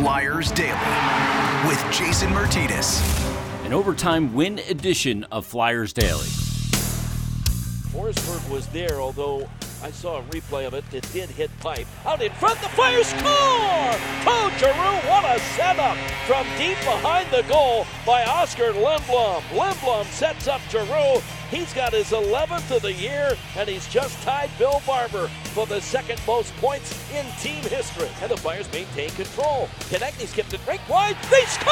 Flyers Daily with Jason Martinez. An overtime win edition of Flyers Daily. Forsberg was there, although I saw a replay of it. It did hit pipe. Out in front, the Flyers score! Oh, Giroux, what a setup from deep behind the goal by Oscar Lindblom. Lindblom sets up Giroux. He's got his 11th of the year, and he's just tied Bill Barber for the second most points in team history. And the Flyers maintain control. Konecny's kept it right wide. They score!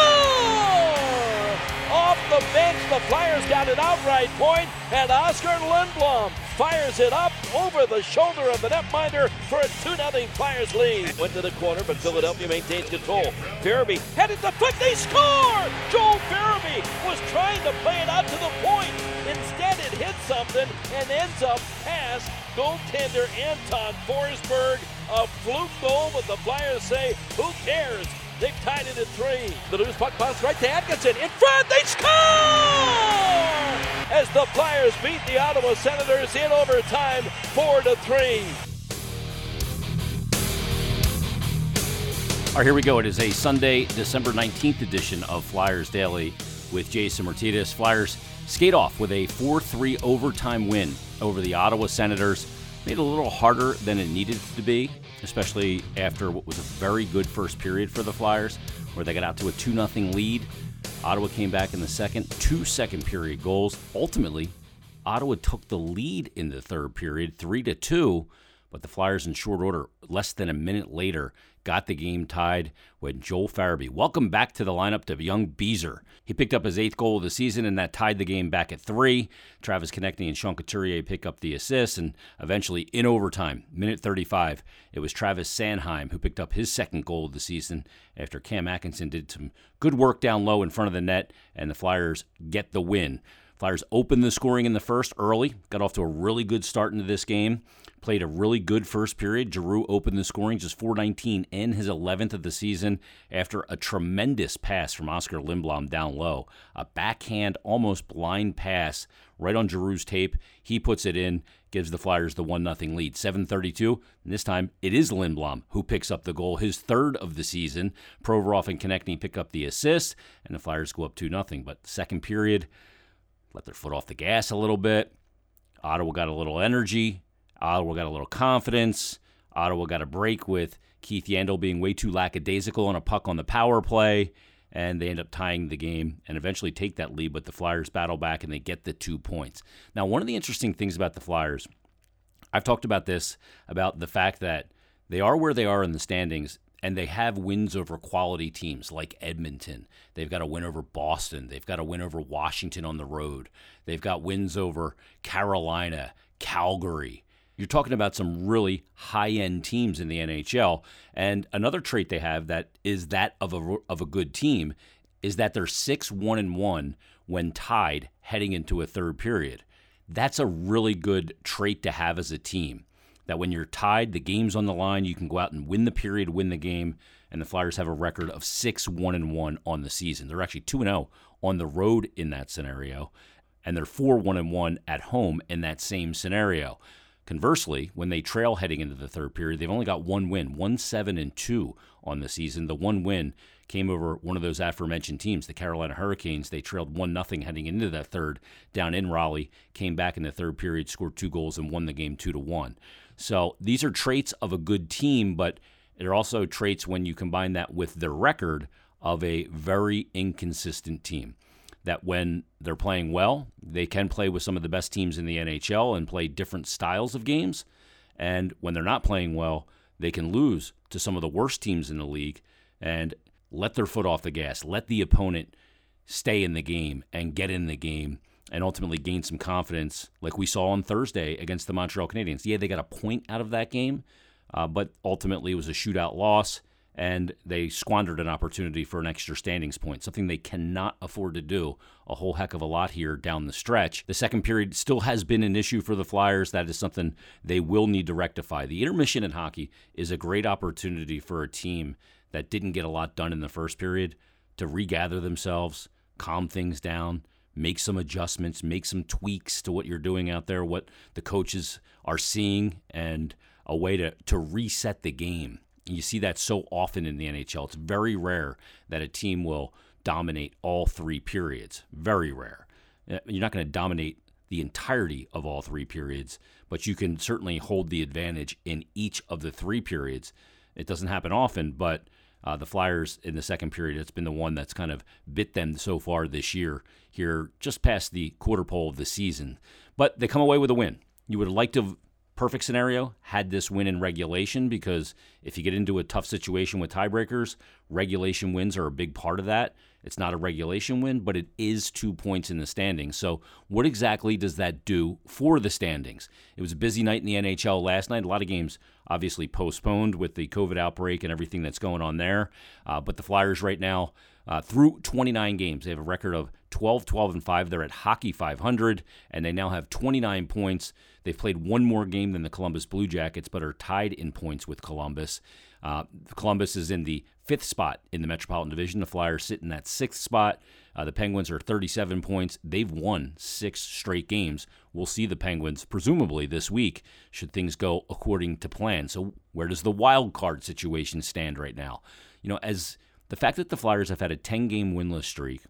Off the bench, the Flyers got an outright point, and Oscar Lindblom fires it up over the shoulder of the netminder for a 2-0 Flyers lead. Went to the corner, but Philadelphia maintains control. Farabee headed the foot, they score! Joel Farabee was trying to play it out to the point. Instead, it hits something and ends up past goaltender Anton Forsberg. A fluke goal, but the Flyers say, who cares? They've tied it at three. The loose puck bounce right to Atkinson. In front, they score! As the Flyers beat the Ottawa Senators in overtime, four to three. All right, here we go. It is a Sunday, December 19th edition of Flyers Daily with Jason Martinez. Flyers skate off with a 4 3 overtime win over the Ottawa Senators. Made it a little harder than it needed to be, especially after what was a very good first period for the Flyers, where they got out to a 2 0 lead. Ottawa came back in the second, two second period goals. Ultimately, Ottawa took the lead in the third period, 3 to 2, but the Flyers in short order, less than a minute later, got the game tied when Joel Farabee, welcome back to the lineup to young Beezer. He picked up his eighth goal of the season, and that tied the game back at three. Travis Konecny and Sean Couturier pick up the assists, and eventually in overtime, minute 35, it was Travis Sanheim who picked up his second goal of the season after Cam Atkinson did some good work down low in front of the net, and the Flyers get the win. Flyers opened the scoring in the first early, got off to a really good start into this game. Played a really good first period. Giroux opened the scoring just 419 in his 11th of the season after a tremendous pass from Oscar Lindblom down low. A backhand, almost blind pass right on Giroux's tape. He puts it in, gives the Flyers the 1 0 lead. 732. And this time it is Lindblom who picks up the goal, his third of the season. Provorov and Konecny pick up the assist, and the Flyers go up 2 0. But second period, let their foot off the gas a little bit. Ottawa got a little energy. Ottawa got a little confidence. Ottawa got a break with Keith Yandle being way too lackadaisical on a puck on the power play, and they end up tying the game and eventually take that lead. But the Flyers battle back and they get the two points. Now, one of the interesting things about the Flyers, I've talked about this about the fact that they are where they are in the standings and they have wins over quality teams like Edmonton. They've got a win over Boston. They've got a win over Washington on the road. They've got wins over Carolina, Calgary. You're talking about some really high end teams in the NHL. And another trait they have that is that of a, of a good team is that they're 6 1 and 1 when tied heading into a third period. That's a really good trait to have as a team that when you're tied, the game's on the line, you can go out and win the period, win the game. And the Flyers have a record of 6 1 and 1 on the season. They're actually 2 0 on the road in that scenario, and they're 4 1 and 1 at home in that same scenario. Conversely, when they trail heading into the third period, they've only got one win, 1 7 and 2 on the season. The one win came over one of those aforementioned teams, the Carolina Hurricanes. They trailed 1 nothing heading into that third down in Raleigh, came back in the third period, scored two goals, and won the game 2 to 1. So these are traits of a good team, but they're also traits when you combine that with the record of a very inconsistent team. That when they're playing well, they can play with some of the best teams in the NHL and play different styles of games. And when they're not playing well, they can lose to some of the worst teams in the league and let their foot off the gas, let the opponent stay in the game and get in the game and ultimately gain some confidence, like we saw on Thursday against the Montreal Canadiens. Yeah, they got a point out of that game, uh, but ultimately it was a shootout loss, and they squandered an opportunity for an extra standings point, something they cannot afford to do a whole heck of a lot here down the stretch. The second period still has been an issue for the Flyers. That is something they will need to rectify. The intermission in hockey is a great opportunity for a team that didn't get a lot done in the first period to regather themselves, calm things down make some adjustments, make some tweaks to what you're doing out there, what the coaches are seeing, and a way to, to reset the game. You see that so often in the NHL. It's very rare that a team will dominate all three periods. Very rare. Uh, you're not going to dominate the entirety of all three periods, but you can certainly hold the advantage in each of the three periods. It doesn't happen often, but uh, the Flyers in the second period, it's been the one that's kind of bit them so far this year, here just past the quarter pole of the season. But they come away with a win. You would have liked to perfect scenario had this win in regulation because if you get into a tough situation with tiebreakers, regulation wins are a big part of that. It's not a regulation win, but it is two points in the standings. So, what exactly does that do for the standings? It was a busy night in the NHL last night. A lot of games obviously postponed with the COVID outbreak and everything that's going on there. Uh, but the Flyers right now, uh, through 29 games, they have a record of 12, 12, and 5. They're at hockey 500, and they now have 29 points. They've played one more game than the Columbus Blue Jackets, but are tied in points with Columbus. Uh, Columbus is in the fifth spot in the Metropolitan Division. The Flyers sit in that sixth spot. Uh, the Penguins are 37 points. They've won six straight games. We'll see the Penguins presumably this week should things go according to plan. So where does the wild card situation stand right now? You know, as the fact that the Flyers have had a 10 game winless streak,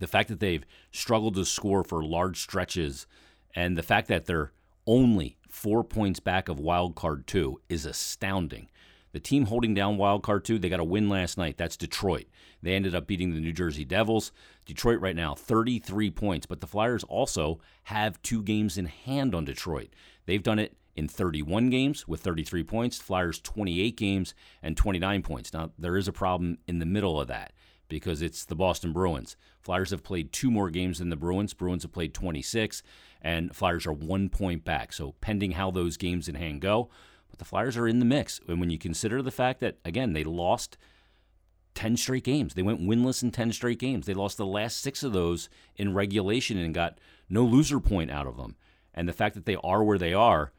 the fact that they've struggled to score for large stretches, and the fact that they're only four points back of wild card two is astounding. The team holding down wild card two, they got a win last night. That's Detroit. They ended up beating the New Jersey Devils. Detroit right now 33 points, but the Flyers also have two games in hand on Detroit. They've done it in 31 games with 33 points, Flyers 28 games and 29 points. Now, there is a problem in the middle of that because it's the Boston Bruins. Flyers have played two more games than the Bruins. Bruins have played 26, and Flyers are one point back. So, pending how those games in hand go, but the Flyers are in the mix. And when you consider the fact that, again, they lost 10 straight games, they went winless in 10 straight games. They lost the last six of those in regulation and got no loser point out of them. And the fact that they are where they are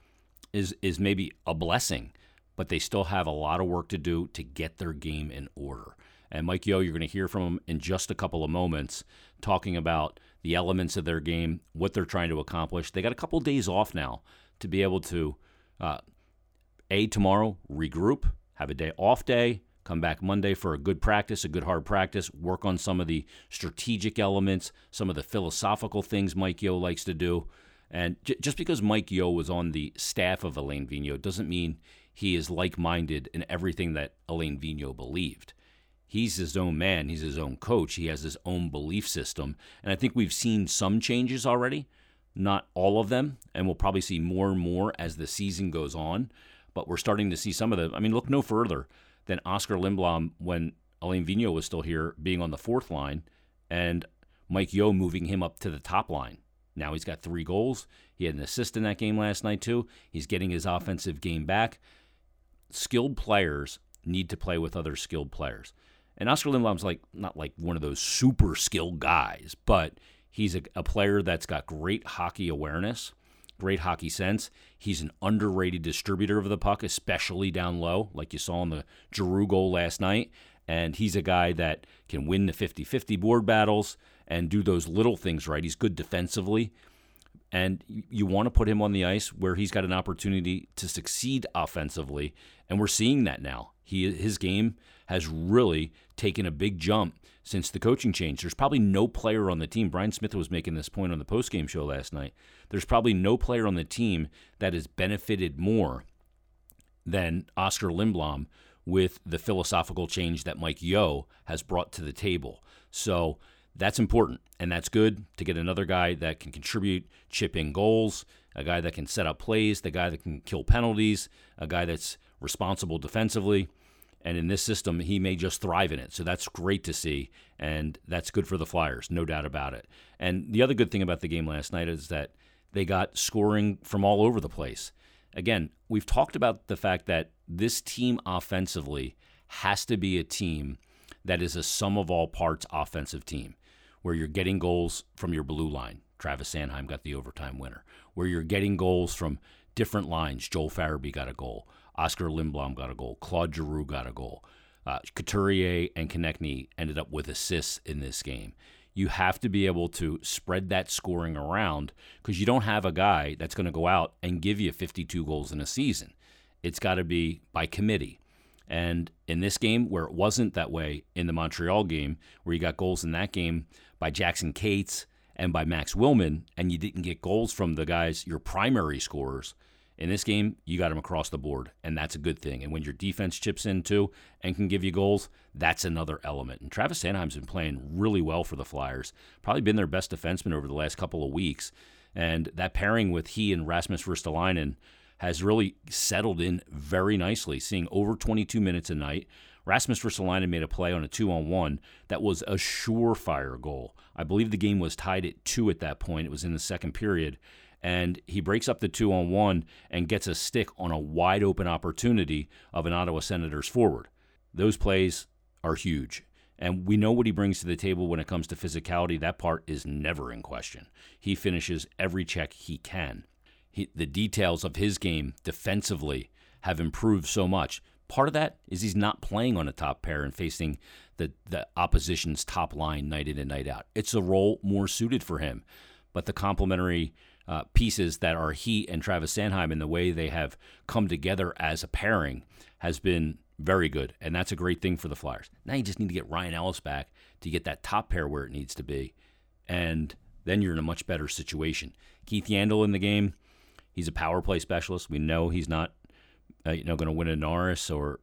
is, is maybe a blessing, but they still have a lot of work to do to get their game in order. And Mike Yeo, you're going to hear from him in just a couple of moments talking about the elements of their game, what they're trying to accomplish. They got a couple of days off now to be able to uh, a, tomorrow, regroup, have a day off day, come back Monday for a good practice, a good hard practice, work on some of the strategic elements, some of the philosophical things Mike Yeo likes to do. And j- just because Mike Yeo was on the staff of Alain Vigneault doesn't mean he is like minded in everything that Alain Vigneault believed. He's his own man, he's his own coach, he has his own belief system. And I think we've seen some changes already, not all of them, and we'll probably see more and more as the season goes on but we're starting to see some of them. I mean, look no further than Oscar Lindblom when Alain Vigneault was still here, being on the fourth line, and Mike Yeo moving him up to the top line. Now he's got three goals. He had an assist in that game last night too. He's getting his offensive game back. Skilled players need to play with other skilled players. And Oscar Lindblom's like not like one of those super skilled guys, but he's a, a player that's got great hockey awareness great hockey sense. He's an underrated distributor of the puck, especially down low, like you saw in the Giroux goal last night. And he's a guy that can win the 50 50 board battles and do those little things right. He's good defensively. And you want to put him on the ice where he's got an opportunity to succeed offensively. And we're seeing that now. He, his game has really taken a big jump since the coaching change. There's probably no player on the team. Brian Smith was making this point on the postgame show last night. There's probably no player on the team that has benefited more than Oscar Lindblom with the philosophical change that Mike Yeo has brought to the table. So that's important, and that's good to get another guy that can contribute, chip in goals, a guy that can set up plays, the guy that can kill penalties, a guy that's responsible defensively. And in this system, he may just thrive in it. So that's great to see. And that's good for the Flyers, no doubt about it. And the other good thing about the game last night is that they got scoring from all over the place. Again, we've talked about the fact that this team offensively has to be a team that is a sum of all parts offensive team, where you're getting goals from your blue line. Travis Sanheim got the overtime winner. Where you're getting goals from different lines. Joel Farabee got a goal. Oscar Lindblom got a goal. Claude Giroux got a goal. Uh, Couturier and Konecny ended up with assists in this game. You have to be able to spread that scoring around because you don't have a guy that's going to go out and give you 52 goals in a season. It's got to be by committee. And in this game, where it wasn't that way in the Montreal game, where you got goals in that game by Jackson Cates and by Max Willman, and you didn't get goals from the guys, your primary scorers, in this game, you got them across the board, and that's a good thing. And when your defense chips in too and can give you goals, that's another element. And Travis Sanheim's been playing really well for the Flyers. Probably been their best defenseman over the last couple of weeks. And that pairing with he and Rasmus Ristolainen has really settled in very nicely, seeing over 22 minutes a night. Rasmus Ristolainen made a play on a two-on-one that was a surefire goal. I believe the game was tied at two at that point. It was in the second period, and he breaks up the two on one and gets a stick on a wide open opportunity of an Ottawa Senators forward. Those plays are huge. And we know what he brings to the table when it comes to physicality. That part is never in question. He finishes every check he can. He, the details of his game defensively have improved so much. Part of that is he's not playing on a top pair and facing the, the opposition's top line night in and night out. It's a role more suited for him. But the complementary uh, pieces that are he and Travis Sanheim and the way they have come together as a pairing has been very good. And that's a great thing for the Flyers. Now you just need to get Ryan Ellis back to get that top pair where it needs to be. And then you're in a much better situation. Keith Yandle in the game, he's a power play specialist. We know he's not uh, you know going to win a Norris or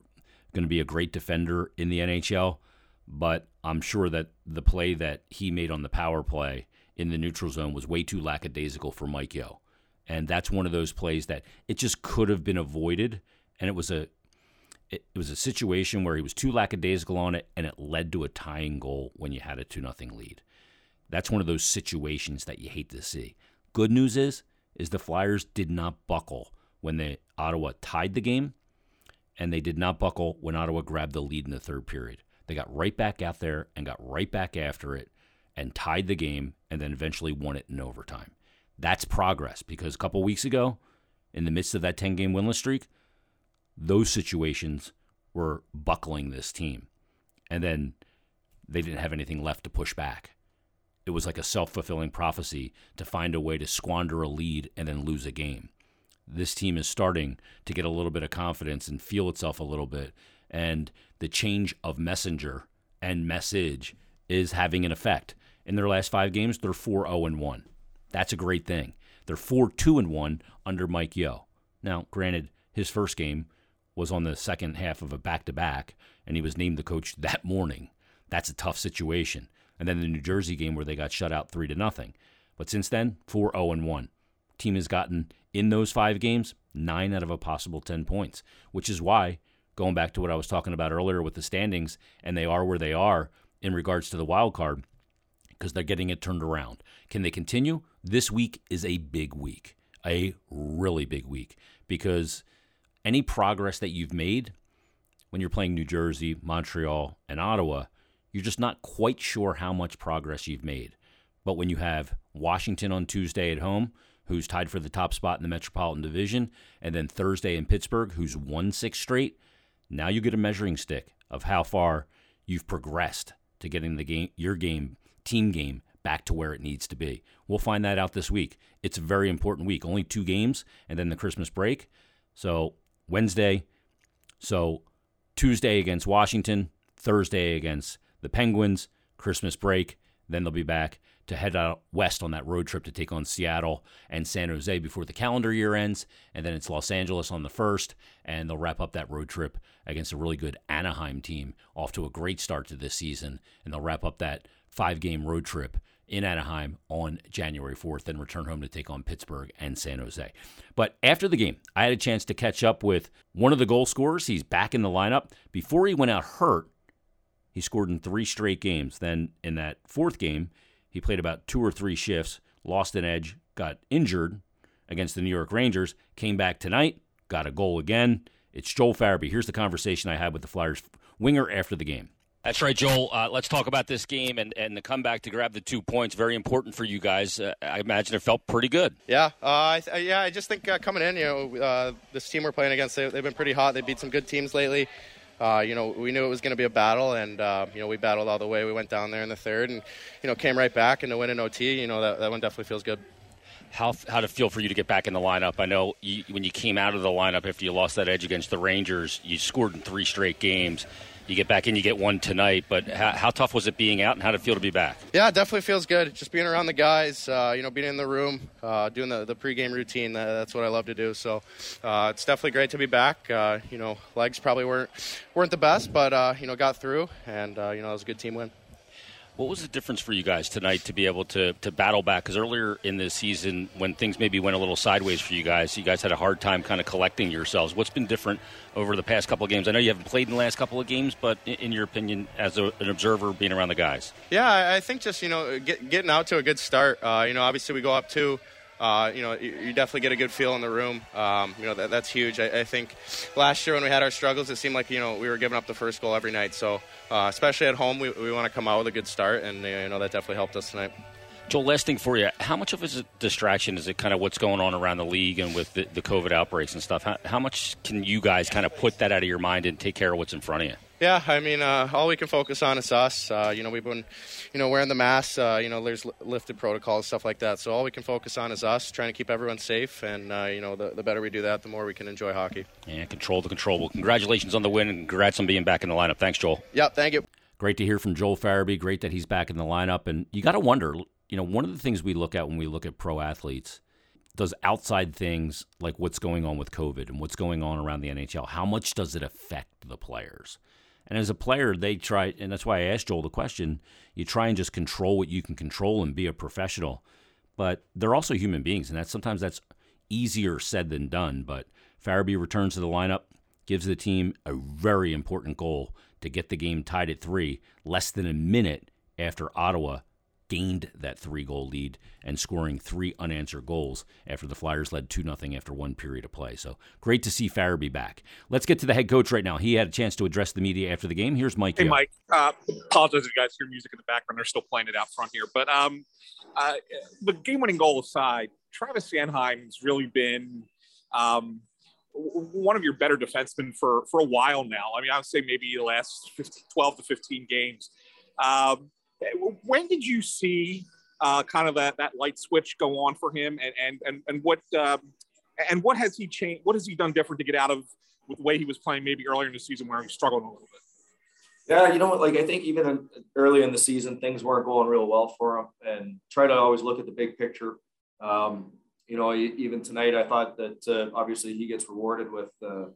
going to be a great defender in the NHL, but I'm sure that the play that he made on the power play in the neutral zone was way too lackadaisical for Mike Yeo. And that's one of those plays that it just could have been avoided. And it was a it, it was a situation where he was too lackadaisical on it and it led to a tying goal when you had a 2 nothing lead. That's one of those situations that you hate to see. Good news is is the Flyers did not buckle when the Ottawa tied the game and they did not buckle when Ottawa grabbed the lead in the third period. They got right back out there and got right back after it and tied the game and then eventually won it in overtime. That's progress because a couple weeks ago, in the midst of that 10 game winless streak, those situations were buckling this team. And then they didn't have anything left to push back. It was like a self fulfilling prophecy to find a way to squander a lead and then lose a game. This team is starting to get a little bit of confidence and feel itself a little bit. And the change of messenger and message is having an effect. In their last five games, they're 4 0 1. That's a great thing. They're 4 2 1 under Mike Yeo. Now, granted, his first game was on the second half of a back to back, and he was named the coach that morning. That's a tough situation. And then the New Jersey game where they got shut out 3 to nothing. But since then, 4 0 1. Team has gotten in those five games nine out of a possible 10 points, which is why, going back to what I was talking about earlier with the standings, and they are where they are in regards to the wild card, because they're getting it turned around. Can they continue? This week is a big week, a really big week, because any progress that you've made when you're playing New Jersey, Montreal, and Ottawa, you're just not quite sure how much progress you've made. But when you have Washington on Tuesday at home, who's tied for the top spot in the Metropolitan Division, and then Thursday in Pittsburgh, who's won six straight, now you get a measuring stick of how far you've progressed to getting the game, your game team game back to where it needs to be. We'll find that out this week. It's a very important week. Only two games and then the Christmas break. So Wednesday, so Tuesday against Washington, Thursday against the Penguins, Christmas break. Then they'll be back to head out west on that road trip to take on Seattle and San Jose before the calendar year ends. And then it's Los Angeles on the first, and they'll wrap up that road trip against a really good Anaheim team, off to a great start to this season. And they'll wrap up that five game road trip in Anaheim on January 4th, then return home to take on Pittsburgh and San Jose. But after the game, I had a chance to catch up with one of the goal scorers. He's back in the lineup. Before he went out hurt, he scored in three straight games. Then in that fourth game, he played about two or three shifts, lost an edge, got injured against the New York Rangers, came back tonight, got a goal again. It's Joel Farabee. Here's the conversation I had with the Flyers winger after the game. That's right, Joel. Uh, let's talk about this game and, and the comeback to grab the two points. Very important for you guys. Uh, I imagine it felt pretty good. Yeah, uh, I th- yeah. I just think uh, coming in, you know, uh, this team we're playing against, they, have been pretty hot. They beat some good teams lately. Uh, you know, we knew it was going to be a battle, and you know, we battled all the way. We went down there in the third, and you know, came right back and to win an OT. You know, that, that one definitely feels good. how how to feel for you to get back in the lineup. I know you, when you came out of the lineup after you lost that edge against the Rangers, you scored in three straight games. You get back in, you get one tonight. But how, how tough was it being out, and how did it feel to be back? Yeah, it definitely feels good. Just being around the guys, uh, you know, being in the room, uh, doing the, the pregame routine. Uh, that's what I love to do. So uh, it's definitely great to be back. Uh, you know, legs probably weren't weren't the best, but uh, you know, got through, and you know, it was a good team win. What was the difference for you guys tonight to be able to, to battle back? Because earlier in the season, when things maybe went a little sideways for you guys, you guys had a hard time kind of collecting yourselves. What's been different over the past couple of games? I know you haven't played in the last couple of games, but in, your opinion, as a, an observer being around the guys? Yeah, I think just, you know, get, getting out to a good start. Uh, you know, obviously we go up two uh, you know, you, you, definitely get a good feel in the room. Um, you know, that, that's huge. I, I, think last year when we had our struggles, it seemed like, you know, we were giving up the first goal every night. So, uh, especially at home, we, we want to come out with a good start, and, you know, that definitely helped us tonight. Joel, last thing for you. How much of a distraction? Is it kind of what's going on around the league and with the, the COVID outbreaks and stuff? How, how much can you guys kind of put that out of your mind and take care of what's in front of you? Yeah, I mean, uh, all we can focus on is us. Uh, you know, we've been, you know, wearing the masks. Uh, you know, there's lifted protocols, stuff like that. So all we can focus on is us, trying to keep everyone safe. And uh, you know, the, the better we do that, the more we can enjoy hockey. Yeah, control the controllable. Congratulations on the win, and congrats on being back in the lineup. Thanks, Joel. Yeah, thank you. Great to hear from Joel Farabee. Great that he's back in the lineup. And you got to wonder, you know, one of the things we look at when we look at pro athletes does outside things like what's going on with COVID and what's going on around the NHL, how much does it affect the players? And as a player, they try, and that's why I asked Joel the question. You try and just control what you can control and be a professional, but they're also human beings, and that's sometimes that's easier said than done. But Farabee returns to the lineup, gives the team a very important goal to get the game tied at three, less than a minute after Ottawa gained that three goal lead and scoring three unanswered goals after the Flyers led 2 0 after one period of play. So great to see Farabee back. Let's get to the head coach right now. He had a chance to address the media after the game. Here's Mike. Hey, Yeo. Mike. Uh, apologize if you guys hear music in the background. They're still playing it out front here. But um, uh, the game winning goal aside, Travis Sanheim's really been. Um, one of your better defensemen for for a while now. I mean, I would say maybe the last 15, 12 to 15 games. Um, when did you see uh, kind of that, that light switch go on for him, and and and, and what um, and what has he changed? What has he done different to get out of the way he was playing maybe earlier in the season where he struggled a little bit? Yeah, you know what? Like I think even early in the season, things weren't going real well for him, and try to always look at the big picture. Um, you know, even tonight, I thought that uh, obviously he gets rewarded with uh,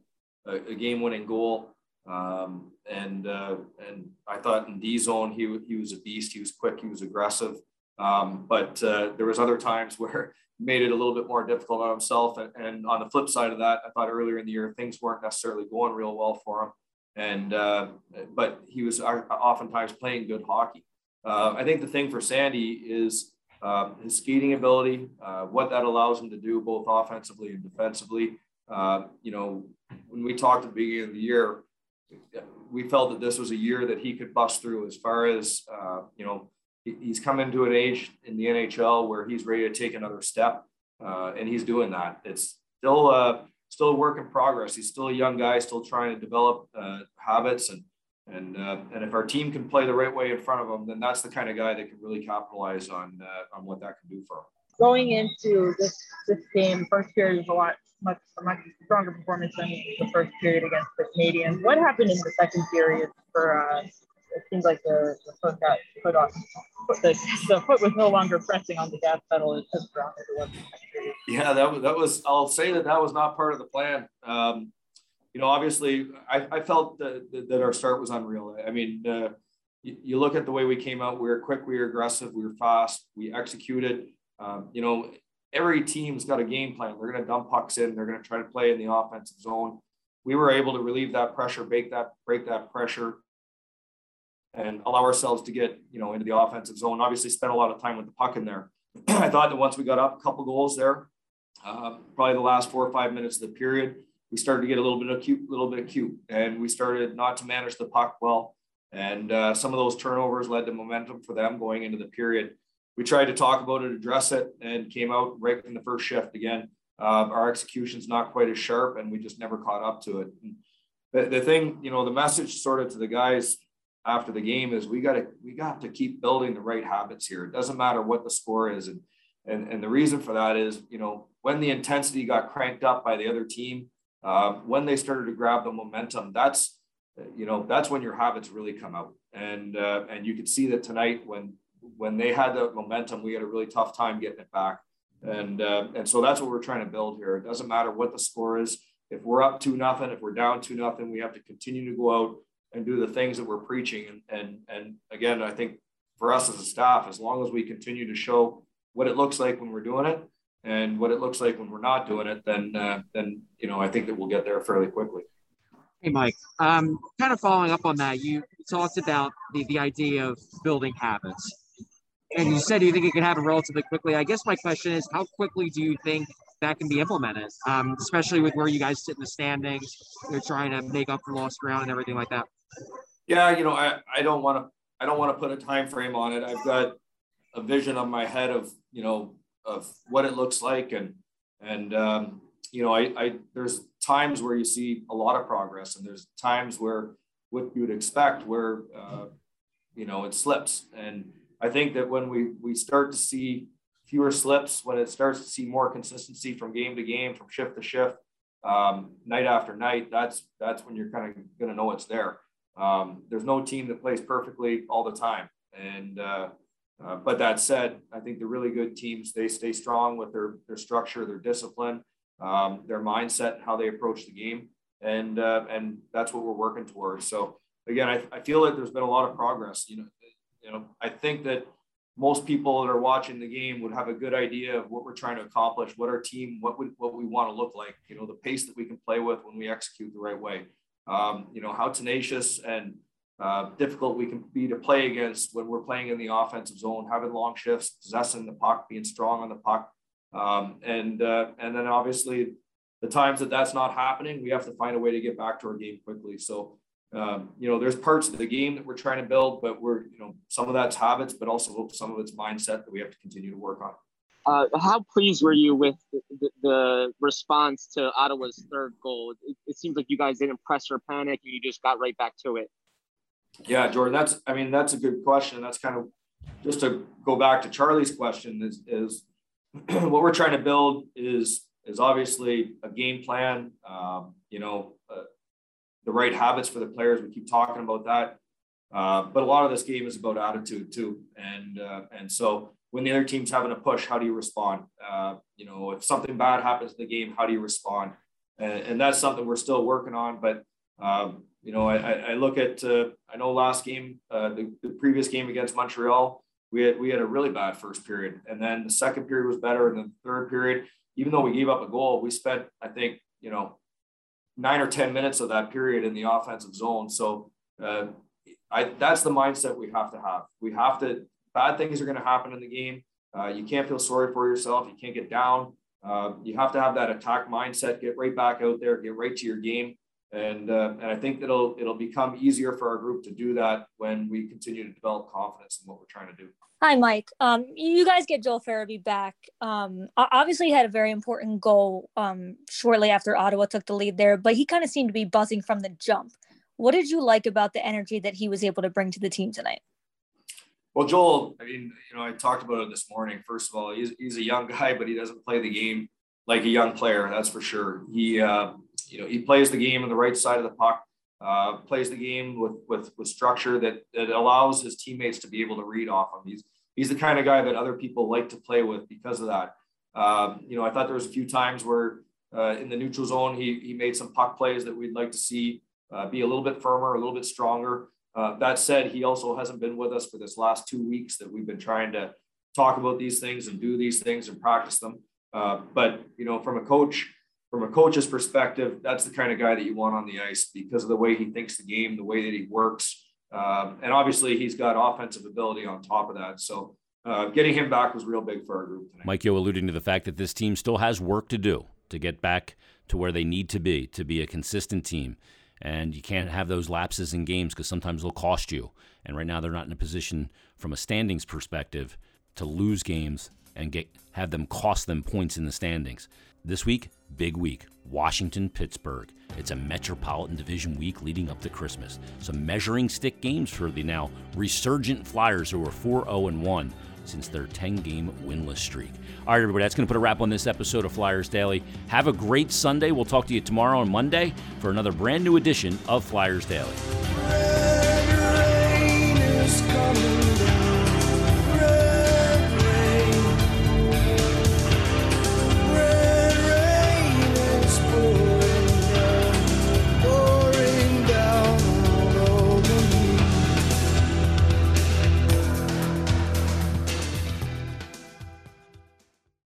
a, a game-winning goal. Um, and uh, and I thought in D zone he he was a beast. He was quick. He was aggressive. Um, but uh, there was other times where he made it a little bit more difficult on himself. And, and, on the flip side of that, I thought earlier in the year things weren't necessarily going real well for him. And uh, but he was oftentimes playing good hockey. Uh, I think the thing for Sandy is um, his skating ability, uh, what that allows him to do both offensively and defensively. Uh, you know, when we talked at the beginning of the year, we felt that this was a year that he could bust through as far as, uh, you know, he's come into an age in the NHL where he's ready to take another step, uh, and he's doing that. It's still uh, still a work in progress. He's still a young guy, still trying to develop uh, habits, and and uh, and if our team can play the right way in front of him, then that's the kind of guy that can really capitalize on uh, on what that can do for him. Going into this this game, first period was a lot much a much stronger performance than the first period against the Canadiens. What happened in the second period for? Uh, it seems like the, the foot got put on. The, the foot was no longer pressing on the gas pedal. It just grounded. Yeah, that was that was. I'll say that that was not part of the plan. Um, you know, obviously, I, I felt that, that our start was unreal. I mean, uh, you, you, look at the way we came out. We were quick, we were aggressive, we were fast, we executed. Um, you know, every team's got a game plan. They're going to dump pucks in. They're going to try to play in the offensive zone. We were able to relieve that pressure, break that, break that pressure, and allow ourselves to get you know into the offensive zone. Obviously, spent a lot of time with the puck in there. I thought that once we got up a couple goals there, uh, probably the last four or five minutes of the period, we started to get a little bit of cute, little bit cute, and we started not to manage the puck well. And uh, some of those turnovers led to momentum for them going into the period we tried to talk about it, address it, and came out right in the first shift again. Uh, our execution's not quite as sharp, and we just never caught up to it. The, the, thing, you know, the message sort of to the guys after the game is we got to we got to keep building the right habits here. It doesn't matter what the score is, and And, and the reason for that is, you know, when the intensity got cranked up by the other team, uh, when they started to grab the momentum, that's, you know, that's when your habits really come out. And uh, and you could see that tonight when when they had the momentum, we had a really tough time getting it back. And uh, and so that's what we're trying to build here. It doesn't matter what the score is. If we're up two nothing, if we're down two nothing, we have to continue to go out and do the things that we're preaching. And and and again, I think for us as a staff, as long as we continue to show what it looks like when we're doing it and what it looks like when we're not doing it, then uh, then you know I think that we'll get there fairly quickly. Hey, Mike. Um, kind of following up on that, you talked about the the idea of building habits and you said you think it can happen relatively quickly. I guess my question is, how quickly do you think that can be implemented, um, especially with where you guys sit in the standings, you're trying to make up for lost ground and everything like that? Yeah, you know, I, I don't want to I don't want to put a time frame on it. I've got a vision on my head of you know of what it looks like and and um, you know I, I there's times where you see a lot of progress and there's times where what you would expect where uh, you know it slips and I think that when we we start to see fewer slips, when it starts to see more consistency from game to game, from shift to shift, um, night after night, that's that's when you're kind of going to know it's there. Um, there's no team that plays perfectly all the time, and uh, uh, but that said, I think the really good teams they stay strong with their their structure, their discipline, um, their mindset, how they approach the game, and uh, and that's what we're working towards. So again, I, I feel like there's been a lot of progress. You know, you know, I think that most people that are watching the game would have a good idea of what we're trying to accomplish, what our team, what would, what we want to look like, you know, the pace that we can play with when we execute the right way. Um, you know, how tenacious and uh, difficult we can be to play against when we're playing in the offensive zone, having long shifts, possessing the puck, being strong on the puck. Um, and, uh, and then obviously the times that that's not happening, we have to find a way to get back to our game quickly. So um, you know, there's parts of the game that we're trying to build, but we're, you know, some of that's habits, but also some of it's mindset that we have to continue to work on. Uh, how pleased were you with the, the, response to Ottawa's third goal? It, it, seems like you guys didn't press or panic, and you just got right back to it. Yeah, Jordan, that's I mean that's a good question. That's kind of just to go back to Charlie's question is is what we're trying to build is is obviously a game plan. Um, you know, uh, the right habits for the players. We keep talking about that. Uh, but a lot of this game is about attitude too. And uh, and so when the other team's having a push, how do you respond? Uh, you know, if something bad happens in the game, how do you respond? And, and that's something we're still working on. But um, you know, I, I look at uh, I know last game, uh, the, the previous game against Montreal, we had we had a really bad first period, and then the second period was better, and the third period, even though we gave up a goal, we spent I think you know nine or 10 minutes of that period in the offensive zone. So uh, I, that's the mindset we have to have. We have to, bad things are going to happen in the game. Uh, you can't feel sorry for yourself. You can't get down. Uh, you have to have that attack mindset, get right back out there, get right to your game. And, uh, and I think it'll, it'll become easier for our group to do that when we continue to develop confidence in what we're trying to do. Hi, Mike. Um, you guys get Joel Farabee back. Um, obviously, he had a very important goal um, shortly after Ottawa took the lead there, but he kind of seemed to be buzzing from the jump. What did you like about the energy that he was able to bring to the team tonight? Well, Joel, I mean, you know, I talked about it this morning. First of all, he's, he's a young guy, but he doesn't play the game like a young player. That's for sure. He, uh, you know, he plays the game on the right side of the puck. Uh, plays the game with with with structure that that allows his teammates to be able to read off him. He's he's the kind of guy that other people like to play with because of that. Um, you know, I thought there was a few times where uh, in the neutral zone he he made some puck plays that we'd like to see uh, be a little bit firmer, a little bit stronger. Uh, that said, he also hasn't been with us for this last two weeks that we've been trying to talk about these things and do these things and practice them. Uh, but you know, from a coach, from a coach's perspective, that's the kind of guy that you want on the ice because of the way he thinks the game, the way that he works. Um, and obviously, he's got offensive ability on top of that. So uh, getting him back was real big for our group tonight. Mike Yeo alluding to the fact that this team still has work to do to get back to where they need to be to be a consistent team. And you can't have those lapses in games because sometimes they'll cost you. And right now, they're not in a position from a standings perspective to lose games and get have them cost them points in the standings. This week, big week. Washington, Pittsburgh. It's a Metropolitan Division week leading up to Christmas. Some measuring stick games for the now resurgent Flyers who are 4 0 1. since their 10 game winless streak. All right, everybody, that's going to put a wrap on this episode of Flyers Daily. Have a great Sunday. We'll talk to you tomorrow on Monday for another brand new edition of Flyers Daily.